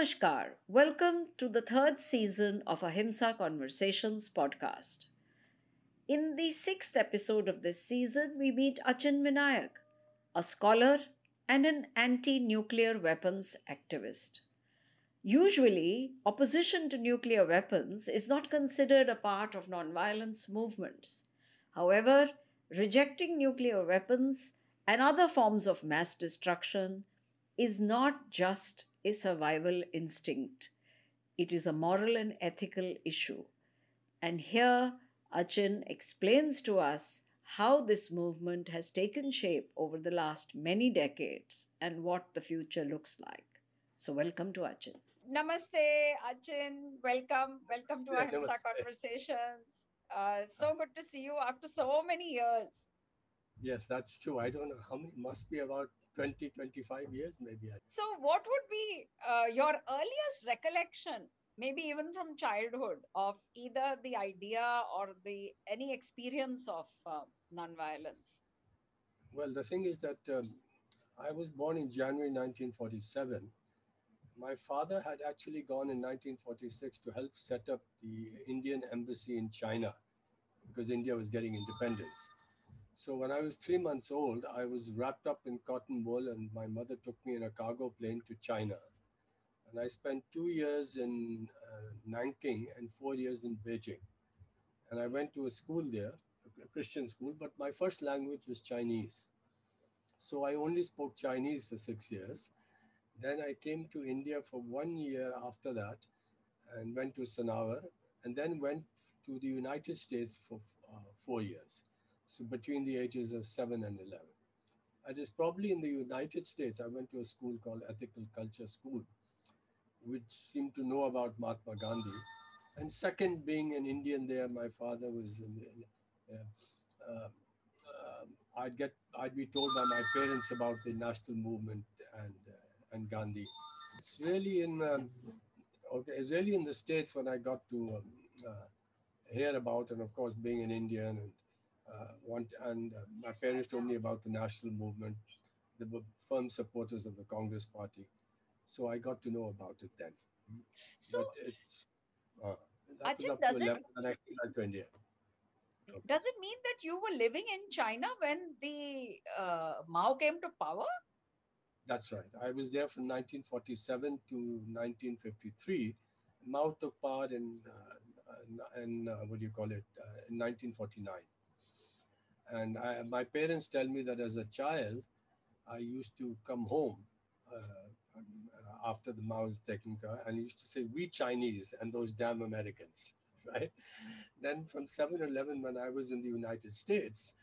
Namaskar. Welcome to the third season of Ahimsa Conversations podcast. In the sixth episode of this season, we meet Achin Vanaik, a scholar and an anti nuclear weapons activist. Usually, opposition to nuclear weapons is not considered a part of nonviolence movements. However, rejecting nuclear weapons and other forms of mass destruction is not just a survival instinct. It is a moral and ethical issue. And here, Achin explains to us how this movement has taken shape over the last many decades and what the future looks like. So, welcome to Achin. Namaste, Achin. Welcome. Welcome to Ahimsa Namaste. Conversations. Uh, so good to see you after so many years. Yes, that's true. I don't know how many, must be about 20, 25 years maybe. So, what would be uh, your earliest recollection, maybe even from childhood, of either the idea or the any experience of uh, nonviolence? Well, the thing is that um, I was born in January 1947. My father had actually gone in 1946 to help set up the Indian embassy in China because India was getting independence. So when I was three months old, I was wrapped up in cotton wool, and my mother took me in a cargo plane to China. And I spent two years in uh, Nanking and four years in Beijing. And I went to a school there, a Christian school, but my first language was Chinese. So I only spoke Chinese for six years. Then I came to India for one year after that and went to Sanawar and then went to the United States for uh, four years. So between the ages of seven and 11. It is probably in the United States, I went to a school called Ethical Culture School, which seemed to know about Mahatma Gandhi. And second, being an Indian there, my father was in the, uh, uh, I'd get, I'd be told by my parents about the national movement and uh, and Gandhi. It's really in, um, okay, really in the states when I got to um, uh, hear about, and of course, being an Indian and uh, want, and uh, my parents told me about the national movement. They were firm supporters of the Congress Party, so I got to know about it then. So, but it's uh, that was Achin, up to does it- 11 when I came back to India. does it mean that you were living in China when the uh, Mao came to power? That's right. I was there from 1947 to 1953. Mao took part in, uh, in uh, what do you call it, uh, in 1949. And I, my parents tell me that as a child, I used to come home uh, uh, after the Mao's taking and used to say, we Chinese and those damn Americans, right? Then from 7 Eleven, when I was in the United States,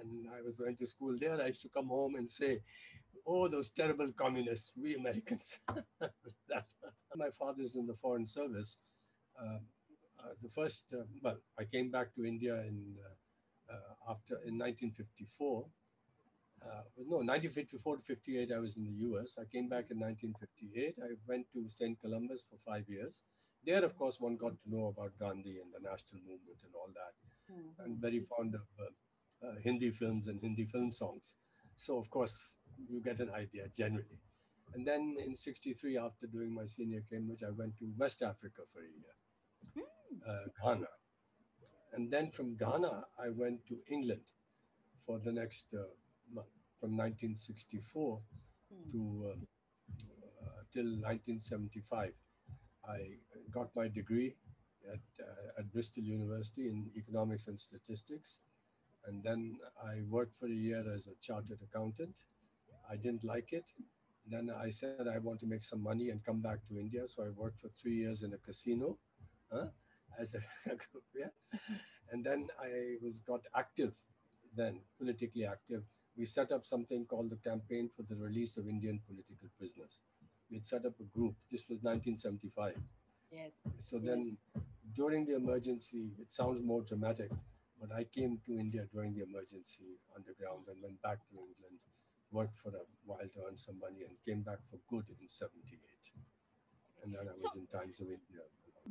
and I was going to school there, I used to come home and say, oh, those terrible communists, we Americans. My father's in the foreign service. Uh, uh, the first, uh, well, I came back to India in uh, after in 1954. Uh, no, 1954 to 58, I was in the US. I came back in 1958. I went to St. Columba's for five years. There, of course, one got to know about Gandhi and the national movement and all that. And very fond of uh, uh, Hindi films and Hindi film songs. So, of course, you get an idea generally. And then in 63, after doing my senior Cambridge, I went to West Africa for a year, uh, Ghana. And then from Ghana, I went to England for the next uh, month, from 1964 to um, uh, till 1975. I got my degree at, uh, at Bristol University in economics and statistics. And then I worked for a year as a chartered accountant. I didn't like it. Then I said I want to make some money and come back to India. So I worked for three years in a casino huh, as a group, yeah. And then I was got active then, politically active. We set up something called the Campaign for the Release of Indian Political Prisoners. We'd set up a group. This was 1975. Yes. So then, during the emergency, it sounds more dramatic, but I came to India during the emergency underground and went back to England, worked for a while to earn some money, and came back for good in 78. And then I was So- in Times of India.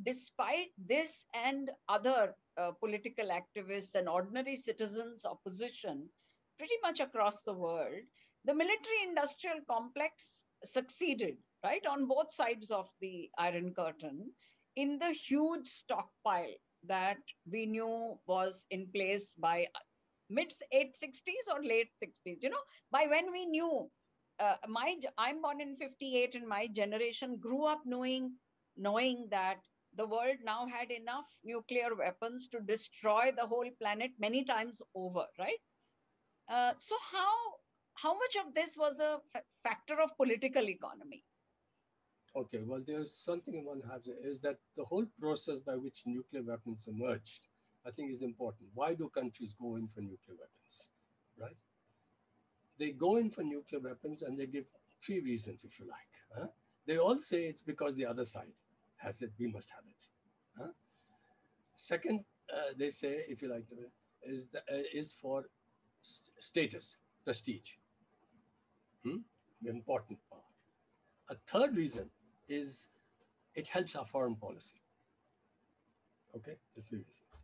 Despite this and other uh, political activists and ordinary citizens' opposition, pretty much across the world, the military industrial complex succeeded right, on both sides of the Iron Curtain, in the huge stockpile that we knew was in place by mid 860s or late 60s. You know, by when we knew, uh, my I'm born in 58, and my generation grew up knowing knowing that the world now had enough nuclear weapons to destroy the whole planet many times over, right? Uh, so how how much of this was a factor of political economy? Okay, well, there's something one has is that the whole process by which nuclear weapons emerged, I think, is important. Why do countries go in for nuclear weapons, right? They go in for nuclear weapons and they give three reasons, if you like. Huh? They all say it's because the other side has it, we must have it. Huh? Second, uh, they say, if you like, is the, uh, is for st- status, prestige, hmm? important part. A third reason is it helps our foreign policy. Okay, the three reasons.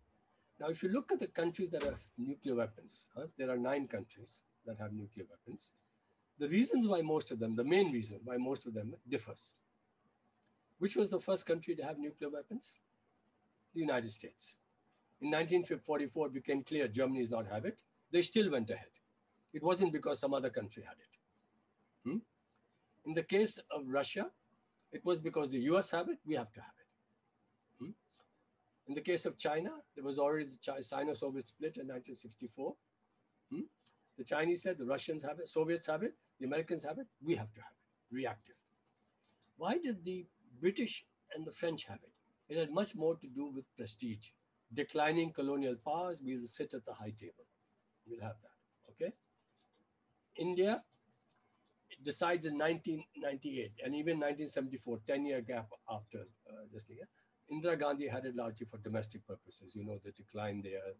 Now, if you look at the countries that have nuclear weapons, huh, there are nine countries that have nuclear weapons. The reasons why most of them, the main reason why most of them differs. Which was the first country to have nuclear weapons? The United States. In 1944, it became clear Germany does not have it. They still went ahead. It wasn't because some other country had it. Hmm? In the case of Russia, it was because the US have it, we have to have it. Hmm? In the case of China, there was already the Sino Soviet split in 1964. Hmm? The Chinese said the Russians have it, Soviets have it, the Americans have it, we have to have it, reactive. Why did the British and the French have it? It had much more to do with prestige. Declining colonial powers, we will sit at the high table. We'll have that. Okay? India decides in 1998 and even 1974, 10 year gap after uh, this thing. Indira Gandhi had it largely for domestic purposes. You know, the decline there,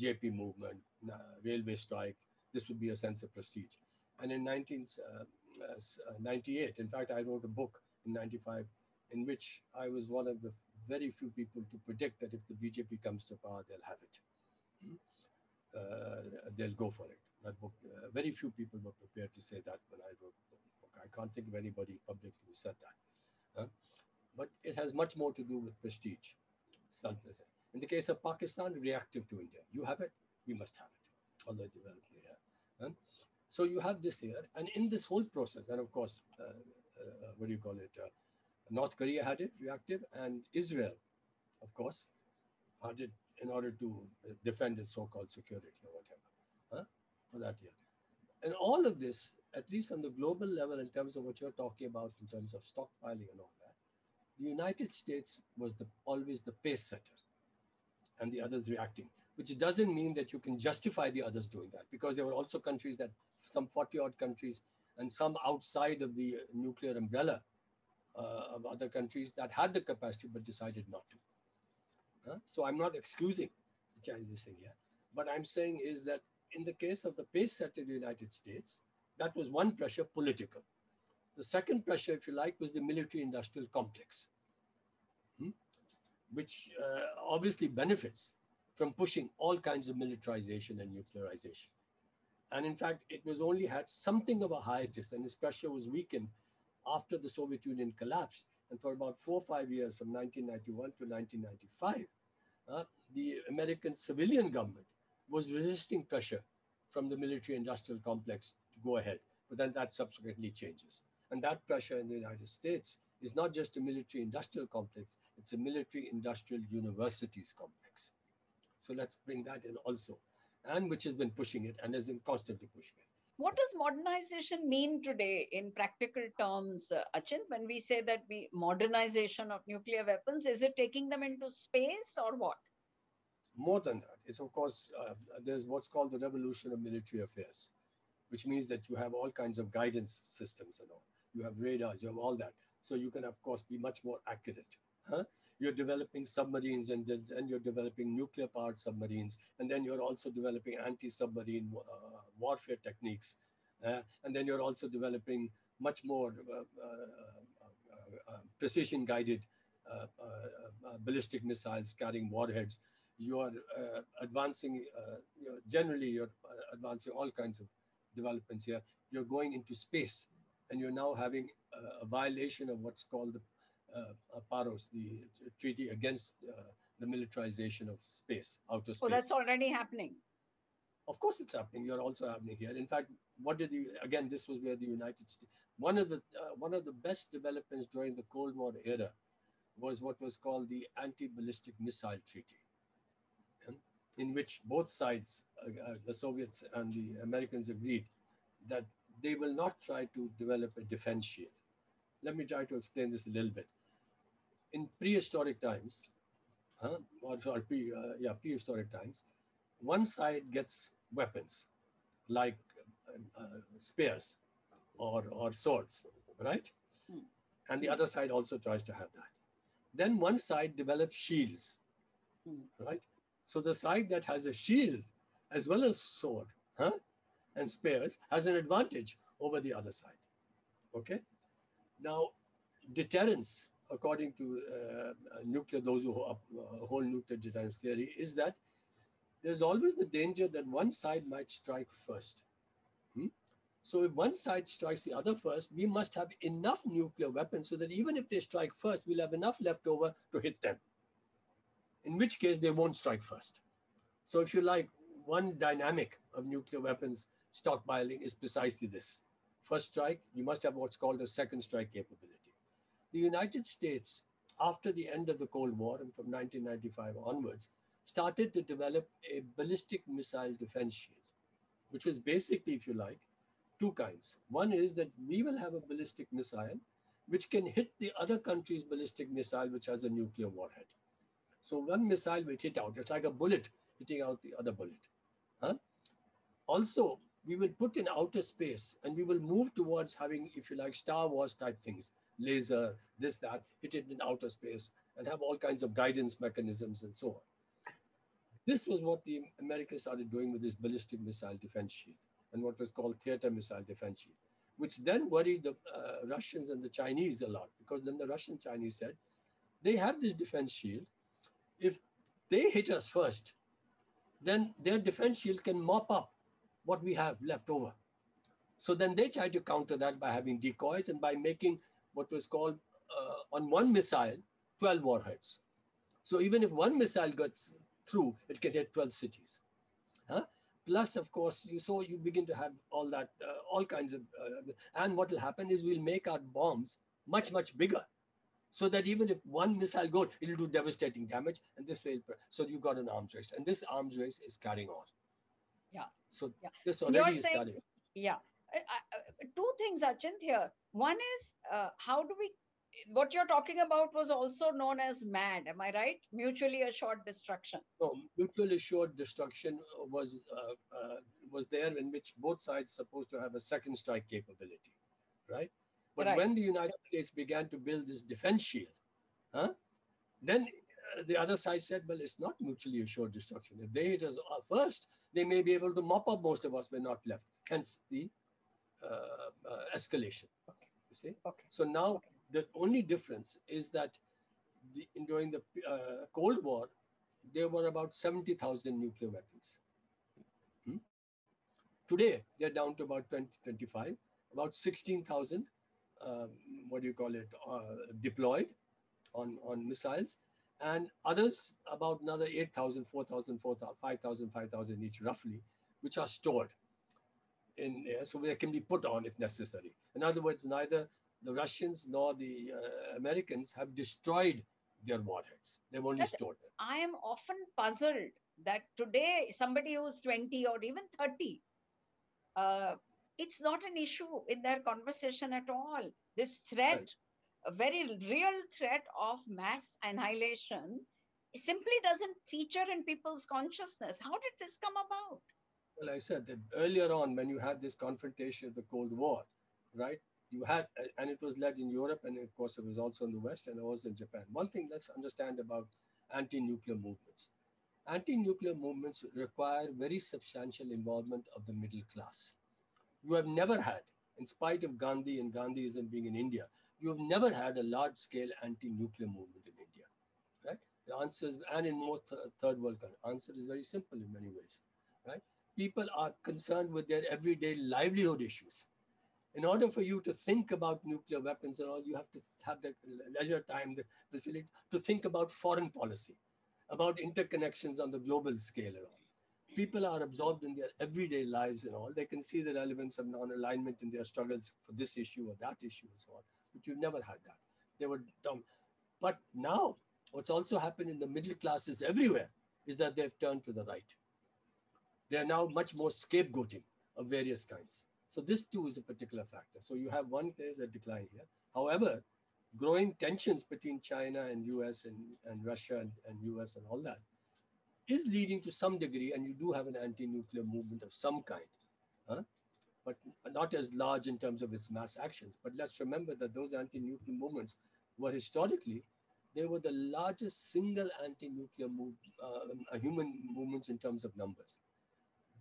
JP movement, uh, railway strike. This would be a sense of prestige. And in 1998, uh, in fact, I wrote a book in 95 in which I was one of the very few people to predict that if the BJP comes to power, they'll have it. Hmm? Uh, they'll go for it. That book, uh, very few people were prepared to say that when I wrote the book. I can't think of anybody publicly who said that. but it has much more to do with prestige. In the case of Pakistan, reactive to India. You have it, we must have it. Although developed here. So you have this here. And in this whole process, and of course, uh, uh, what do you call it? North Korea had it, reactive, and Israel, of course, had it in order to defend its so-called security or whatever huh, for that year. And all of this, at least on the global level, in terms of what you're talking about, in terms of stockpiling and all that, the United States was the, always the pace setter and the others reacting, which doesn't mean that you can justify the others doing that because there were also countries that, some 40 odd countries, and some outside of the nuclear umbrella of other countries that had the capacity but decided not to. So I'm not excusing the Chinese thing here, but I'm saying is that in the case of the pace set in the United States, that was one pressure, political. The second pressure, if you like, was the military-industrial complex, hmm? which uh, obviously benefits from pushing all kinds of militarization and nuclearization. And in fact, it was only had something of a hiatus, and this pressure was weakened after the Soviet Union collapsed. And for about four or five years, from 1991 to 1995, uh, the American civilian government was resisting pressure from the military industrial complex to go ahead. But then that subsequently changes. And that pressure in the United States is not just a military industrial complex, it's a military industrial universities complex. So let's bring that in also, and which has been pushing it and has been constantly pushing it what does modernization mean today in practical terms, uh, Achin, when we say that we modernization of nuclear weapons? Is it taking them into space or what? More than that, it's of course uh, there's what's called the revolution of military affairs, which means that you have all kinds of guidance systems and all. You have radars, you have all that, so you can of course be much more accurate. Huh? You're developing submarines and then you're developing nuclear powered submarines and then you're also developing anti-submarine uh, warfare techniques uh, and then you're also developing much more uh, uh, uh, precision guided ballistic missiles carrying warheads. You're advancing you know, generally you're advancing all kinds of developments here. You're going into space and you're now having a violation of what's called the PAROS, the treaty against uh, the militarization of space, outer space. Oh, that's already happening. Of course, it's happening. You're also happening here. In fact, what did you again? This was where the United States. One of the uh, one of the best developments during the Cold War era was what was called the Anti-Ballistic Missile Treaty, in which both sides, uh, uh, the Soviets and the Americans, agreed that they will not try to develop a defense shield. Let me try to explain this a little bit. In prehistoric times, huh, or sorry, pre, uh, yeah, prehistoric times, one side gets weapons like uh, spears or, or swords, right? Hmm. And the other side also tries to have that. Then one side develops shields, hmm. right? So the side that has a shield as well as sword huh, and spears has an advantage over the other side. Okay? Now, deterrence, according to uh, nuclear, those who uh, hold nuclear deterrence theory, is that there's always the danger that one side might strike first. Hmm? So if one side strikes the other first, we must have enough nuclear weapons so that even if they strike first, we'll have enough left over to hit them. In which case, they won't strike first. So if you like, one dynamic of nuclear weapons stockpiling is precisely this. First strike, you must have what's called a second strike capability. The United States, after the end of the Cold War and from 1995 onwards, started to develop a ballistic missile defense shield, which was basically, if you like, two kinds. One is that we will have a ballistic missile which can hit the other country's ballistic missile, which has a nuclear warhead. So one missile will hit out. It's like a bullet hitting out the other bullet. Huh? Also, we will put in outer space and we will move towards having, if you like, Star Wars type things, laser, this, that, hit it in outer space and have all kinds of guidance mechanisms and so on. This was what the Americans started doing with this ballistic missile defense shield and what was called theater missile defense shield, which then worried the uh, Russians and the Chinese a lot because then the Russian Chinese said, they have this defense shield. If they hit us first, then their defense shield can mop up what we have left over. So then they tried to counter that by having decoys and by making what was called uh, on one missile, 12 warheads. So even if one missile gets through, it can hit 12 cities. Huh? Plus, of course, you so you begin to have all that, uh, all kinds of, uh, and what will happen is we'll make our bombs much, much bigger so that even if one missile goes, it'll do devastating damage. And this way, so you've got an arms race. And this arms race is carrying on. Yeah. So yeah. this already You're is saying, starting. Yeah. Uh, two things, Achint, here. One is uh, how do we what you're talking about was also known as MAD. Am I right? Mutually assured destruction. No, mutually assured destruction was uh, uh, was there in which both sides supposed to have a second strike capability, right? But right. when the United States began to build this defense shield, huh? Then uh, the other side said, "Well, it's not mutually assured destruction. If they hit us uh, first, they may be able to mop up most of us. We're not left. Hence the uh, uh, escalation. You see. Okay. So now." Okay the only difference is that the, during the uh, Cold War, there were about 70,000 nuclear weapons. Hmm? Today, they're down to about 20, 25, about 16,000, um, what do you call it, uh, deployed on, on missiles, and others about another 8,000, 4,000, 4,000, 5,000, 5,000 each roughly, which are stored in there so they can be put on if necessary. In other words, neither the Russians nor the uh, Americans have destroyed their warheads. They've only stored them. I am often puzzled that today somebody who's 20 or even 30, uh, it's not an issue in their conversation at all. This threat, right. a very real threat of mass annihilation, simply doesn't feature in people's consciousness. How did this come about? Well, I said that earlier on, when you had this confrontation of the Cold War, right? you had, and it was led in Europe, and of course it was also in the West, and also in Japan. One thing let's understand about anti-nuclear movements. Anti-nuclear movements require very substantial involvement of the middle class. You have never had, in spite of Gandhi and Gandhiism being in India, you have never had a large-scale anti-nuclear movement in India, right? The answer is, and in more th third world countries, answer is very simple in many ways, right? People are concerned with their everyday livelihood issues In order for you to think about nuclear weapons and all, you have to have the leisure time, the facility to think about foreign policy, about interconnections on the global scale and all. People are absorbed in their everyday lives and all. They can see the relevance of non-alignment in their struggles for this issue or that issue and so on. But you've never had that. They were dumb. But now, what's also happened in the middle classes everywhere is that they've turned to the right. They're now much more scapegoating of various kinds. So this too is a particular factor. So you have one there's a decline here. However, growing tensions between China and US and, and Russia and, and US and all that is leading to some degree, and you do have an anti-nuclear movement of some kind, huh? but not as large in terms of its mass actions. But let's remember that those anti-nuclear movements were historically, they were the largest single anti-nuclear move, uh, human movements in terms of numbers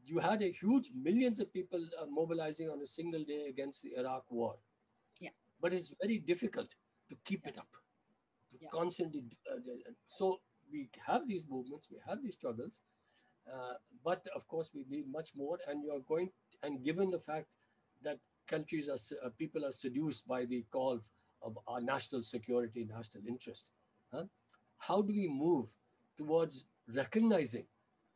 you had a huge millions of people uh, mobilizing on a single day against the Iraq war. Yeah. But it's very difficult to keep yeah. it up, to yeah. constantly. Uh, so we have these movements, we have these struggles, uh, but of course we need much more. And you are going, and given the fact that countries are, uh, people are seduced by the call of our national security, national interest, huh? how do we move towards recognizing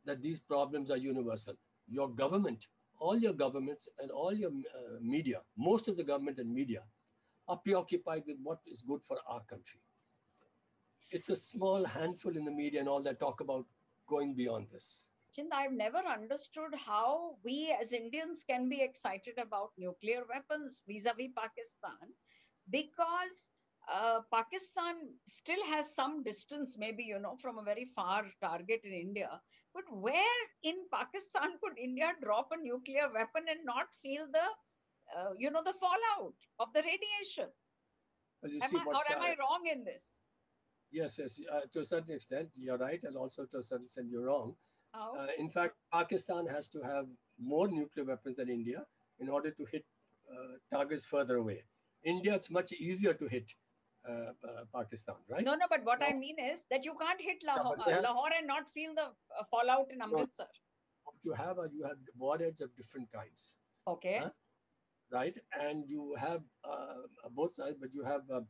that these problems are universal? Your government, all your governments and all your uh, media, most of the government and media are preoccupied with what is good for our country. It's a small handful in the media and all that talk about going beyond this. I've never understood how we as Indians can be excited about nuclear weapons vis-a-vis Pakistan because uh, Pakistan still has some distance, maybe, you know, from a very far target in India. But where in Pakistan could India drop a nuclear weapon and not feel the, uh, you know, the fallout of the radiation? Well, you am see I, or am I wrong in this? Yes, yes. Uh, to a certain extent, you're right, and also to a certain extent, you're wrong. Oh. Uh, in fact, Pakistan has to have more nuclear weapons than India in order to hit uh, targets further away. India, it's much easier to hit uh, uh, Pakistan, right? No, no, but what no. I mean is that you can't hit Lahore, yeah, have, Lahore and not feel the uh, fallout in Amritsar. No, what you have are you have warheads of different kinds. Okay. Huh? Right, and you have uh, both sides, but you have uh,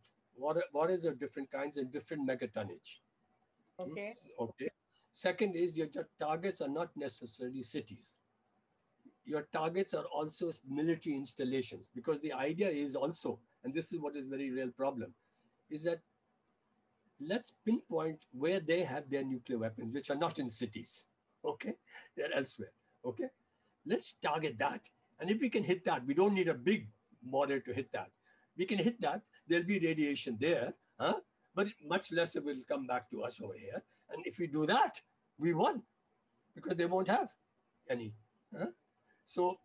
warheads of different kinds and different megatonnage. Okay. Okay. Second is your targets are not necessarily cities. Your targets are also military installations because the idea is also, and this is what is very real problem is that let's pinpoint where they have their nuclear weapons, which are not in cities. Okay, they're elsewhere. Okay, let's target that. And if we can hit that, we don't need a big border to hit that. We can hit that. There'll be radiation there, huh? but much less will come back to us over here. And if we do that, we won because they won't have any. Huh? So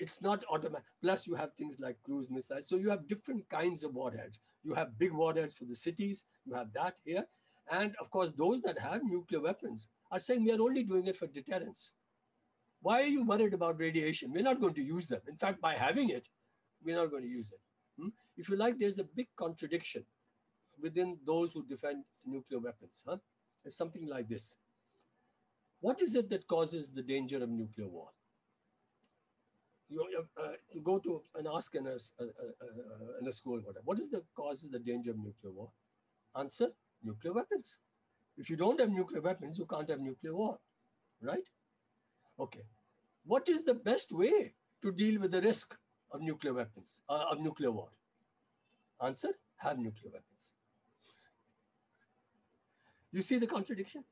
it's not automatic. Plus, you have things like cruise missiles. So you have different kinds of warheads. You have big warheads for the cities. You have that here. And of course, those that have nuclear weapons are saying we are only doing it for deterrence. Why are you worried about radiation? We're not going to use them. In fact, by having it, we're not going to use it. Hmm? If you like, there's a big contradiction within those who defend nuclear weapons. Huh? It's something like this. What is it that causes the danger of nuclear war? You, uh, you go to and ask in a, a, a, in a school, whatever, what is the cause of the danger of nuclear war? Answer, nuclear weapons. If you don't have nuclear weapons, you can't have nuclear war, right? Okay. What is the best way to deal with the risk of nuclear weapons, uh, of nuclear war? Answer, have nuclear weapons. You see the contradiction,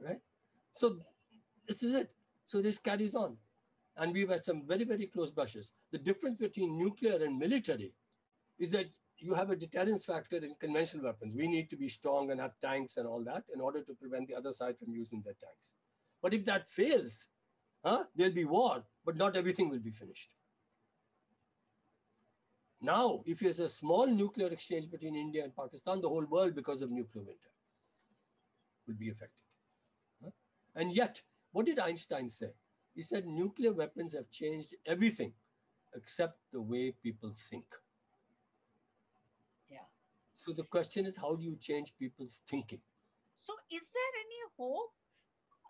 right? So this is it. So this carries on and we've had some very, very close brushes. The difference between nuclear and military is that you have a deterrence factor in conventional weapons. We need to be strong and have tanks and all that in order to prevent the other side from using their tanks. But if that fails, huh, there'll be war, but not everything will be finished. Now, if there's a small nuclear exchange between India and Pakistan, the whole world, because of nuclear winter, will be affected. Huh? And yet, what did Einstein say? He said nuclear weapons have changed everything except the way people think. Yeah. So the question is, how do you change people's thinking? So, is there any hope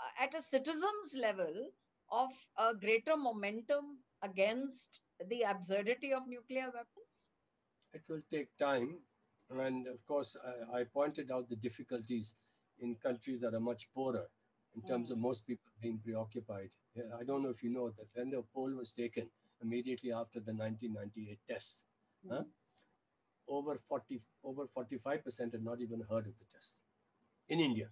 uh, at a citizen's level of a greater momentum against the absurdity of nuclear weapons? It will take time. And of course, I, I pointed out the difficulties in countries that are much poorer in terms of most people being preoccupied. I don't know if you know that when the poll was taken immediately after the 1998 tests, huh, over 40, over 45% had not even heard of the tests in India.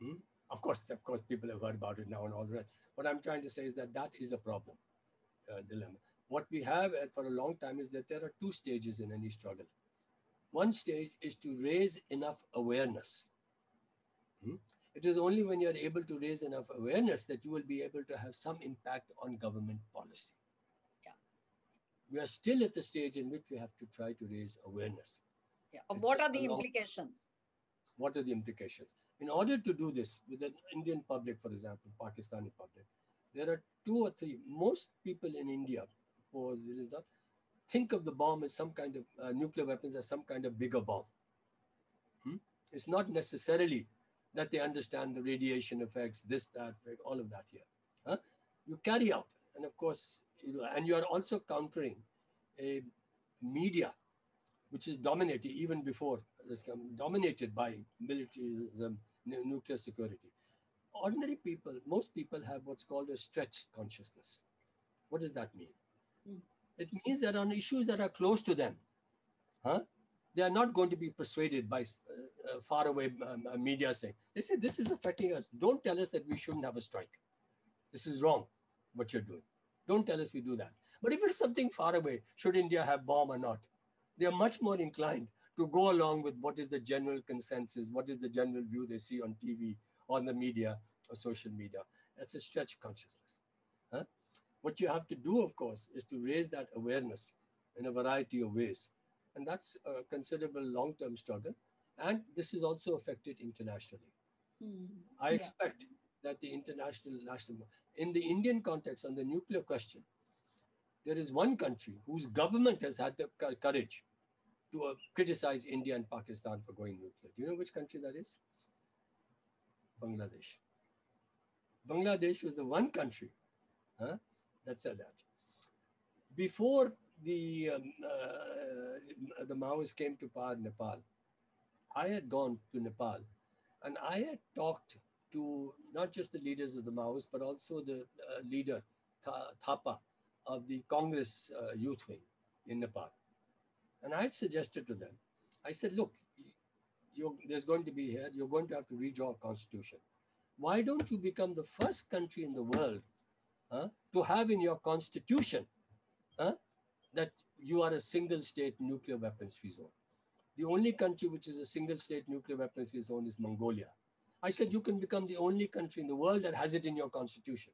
Hmm? Of course, of course, people have heard about it now and all the rest. What I'm trying to say is that that is a problem, uh, dilemma. What we have uh, for a long time is that there are two stages in any struggle. One stage is to raise enough awareness. Hmm? It is only when you're able to raise enough awareness that you will be able to have some impact on government policy. Yeah. We are still at the stage in which we have to try to raise awareness. Yeah. What are the implications? What are the implications? In order to do this with the Indian public, for example, Pakistani public, there are two or three. Most people in India, or is not, think of the bomb as some kind of uh, nuclear weapons as some kind of bigger bomb. Hmm? It's not necessarily that they understand the radiation effects, this, that, all of that here. Huh? You carry out, and of course, you know, and you are also countering a media which is dominated even before this dominated by militarism, nuclear security. Ordinary people, most people have what's called a stretch consciousness. What does that mean? Hmm. It means that on issues that are close to them, huh? They are not going to be persuaded by uh, uh, faraway um, uh, media saying, they say, this is affecting us. Don't tell us that we shouldn't have a strike. This is wrong, what you're doing. Don't tell us we do that. But if it's something far away, should India have bomb or not? They are much more inclined to go along with what is the general consensus, what is the general view they see on TV, on the media, or social media. That's a stretch consciousness. Huh? What you have to do, of course, is to raise that awareness in a variety of ways. And that's a considerable long term struggle. And this is also affected internationally. I Yeah. expect that the international national, in the Indian context on the nuclear question, there is one country whose government has had the courage to uh, criticize India and Pakistan for going nuclear. Do you know which country that is? Bangladesh. Bangladesh was the one country huh, that said that. Before the um, uh, the Maoists came to power in Nepal, I had gone to Nepal and I had talked to not just the leaders of the Maoists, but also the uh, leader, Tha- Thapa, of the Congress uh, youth wing in Nepal. And I had suggested to them, I said, look, there's going to be here, you're going to have to redraw a constitution. Why don't you become the first country in the world to have in your constitution that you are a single state nuclear weapons free zone? The only country which is a single state nuclear weapons free zone is Mongolia. I said, you can become the only country in the world that has it in your constitution.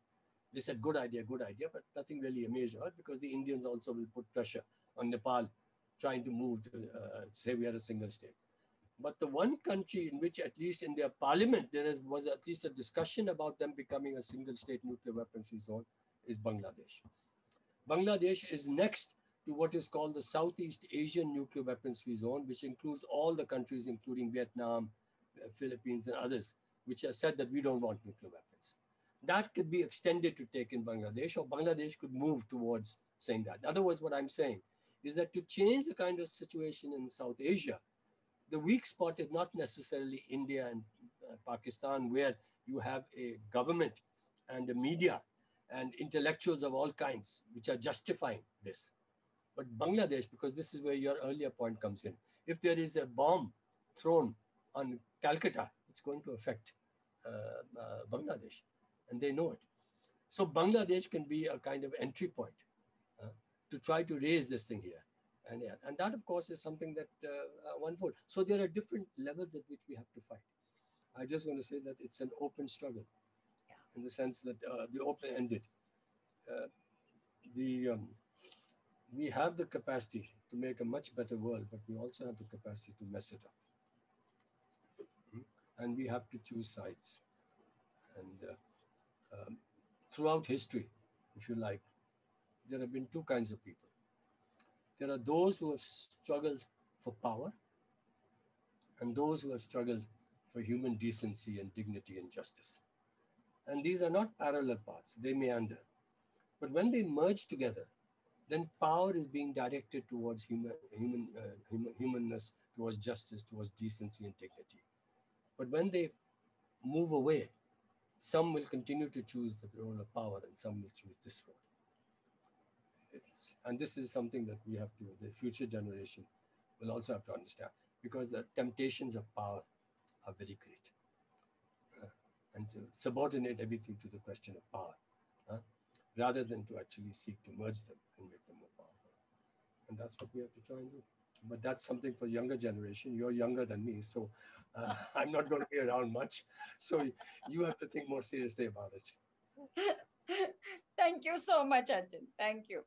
They said, good idea, good idea, but nothing really her because the Indians also will put pressure on Nepal trying to move to uh, say we are a single state. But the one country in which, at least in their parliament, there is, was at least a discussion about them becoming a single state nuclear weapons free zone is Bangladesh. Bangladesh is next to what is called the Southeast Asian Nuclear Weapons Free Zone, which includes all the countries, including Vietnam, uh, Philippines, and others, which have said that we don't want nuclear weapons. That could be extended to take in Bangladesh, or Bangladesh could move towards saying that. In other words, what I'm saying is that to change the kind of situation in South Asia, the weak spot is not necessarily India and uh, Pakistan, where you have a government and a media and intellectuals of all kinds which are justifying this. But Bangladesh, because this is where your earlier point comes in, if there is a bomb thrown on Calcutta, it's going to affect uh, uh, Bangladesh, and they know it. So Bangladesh can be a kind of entry point uh, to try to raise this thing here. And, yeah, and that, of course, is something that uh, uh, one would. So there are different levels at which we have to fight. I just want to say that it's an open struggle Yeah. in the sense that uh, the open ended. Uh, the um, we have the capacity to make a much better world, but we also have the capacity to mess it up. Hmm? And we have to choose sides. And uh, um, throughout history, if you like, there have been two kinds of people. There are those who have struggled for power, and those who have struggled for human decency and dignity and justice. And these are not parallel paths, they meander. But when they merge together, then power is being directed towards human, human, uh, human humanness, towards justice, towards decency and dignity. But when they move away, some will continue to choose the role of power and some will choose this role. It's, and this is something that we have to, the future generation will also have to understand because the temptations of power are very great. Uh, and to subordinate everything to the question of power rather than to actually seek to merge them and make them more powerful. And that's what we have to try and do. But that's something for younger generation. You're younger than me, so uh, I'm not going to be around much. So you have to think more seriously about it. Thank you so much, Achin. Thank you.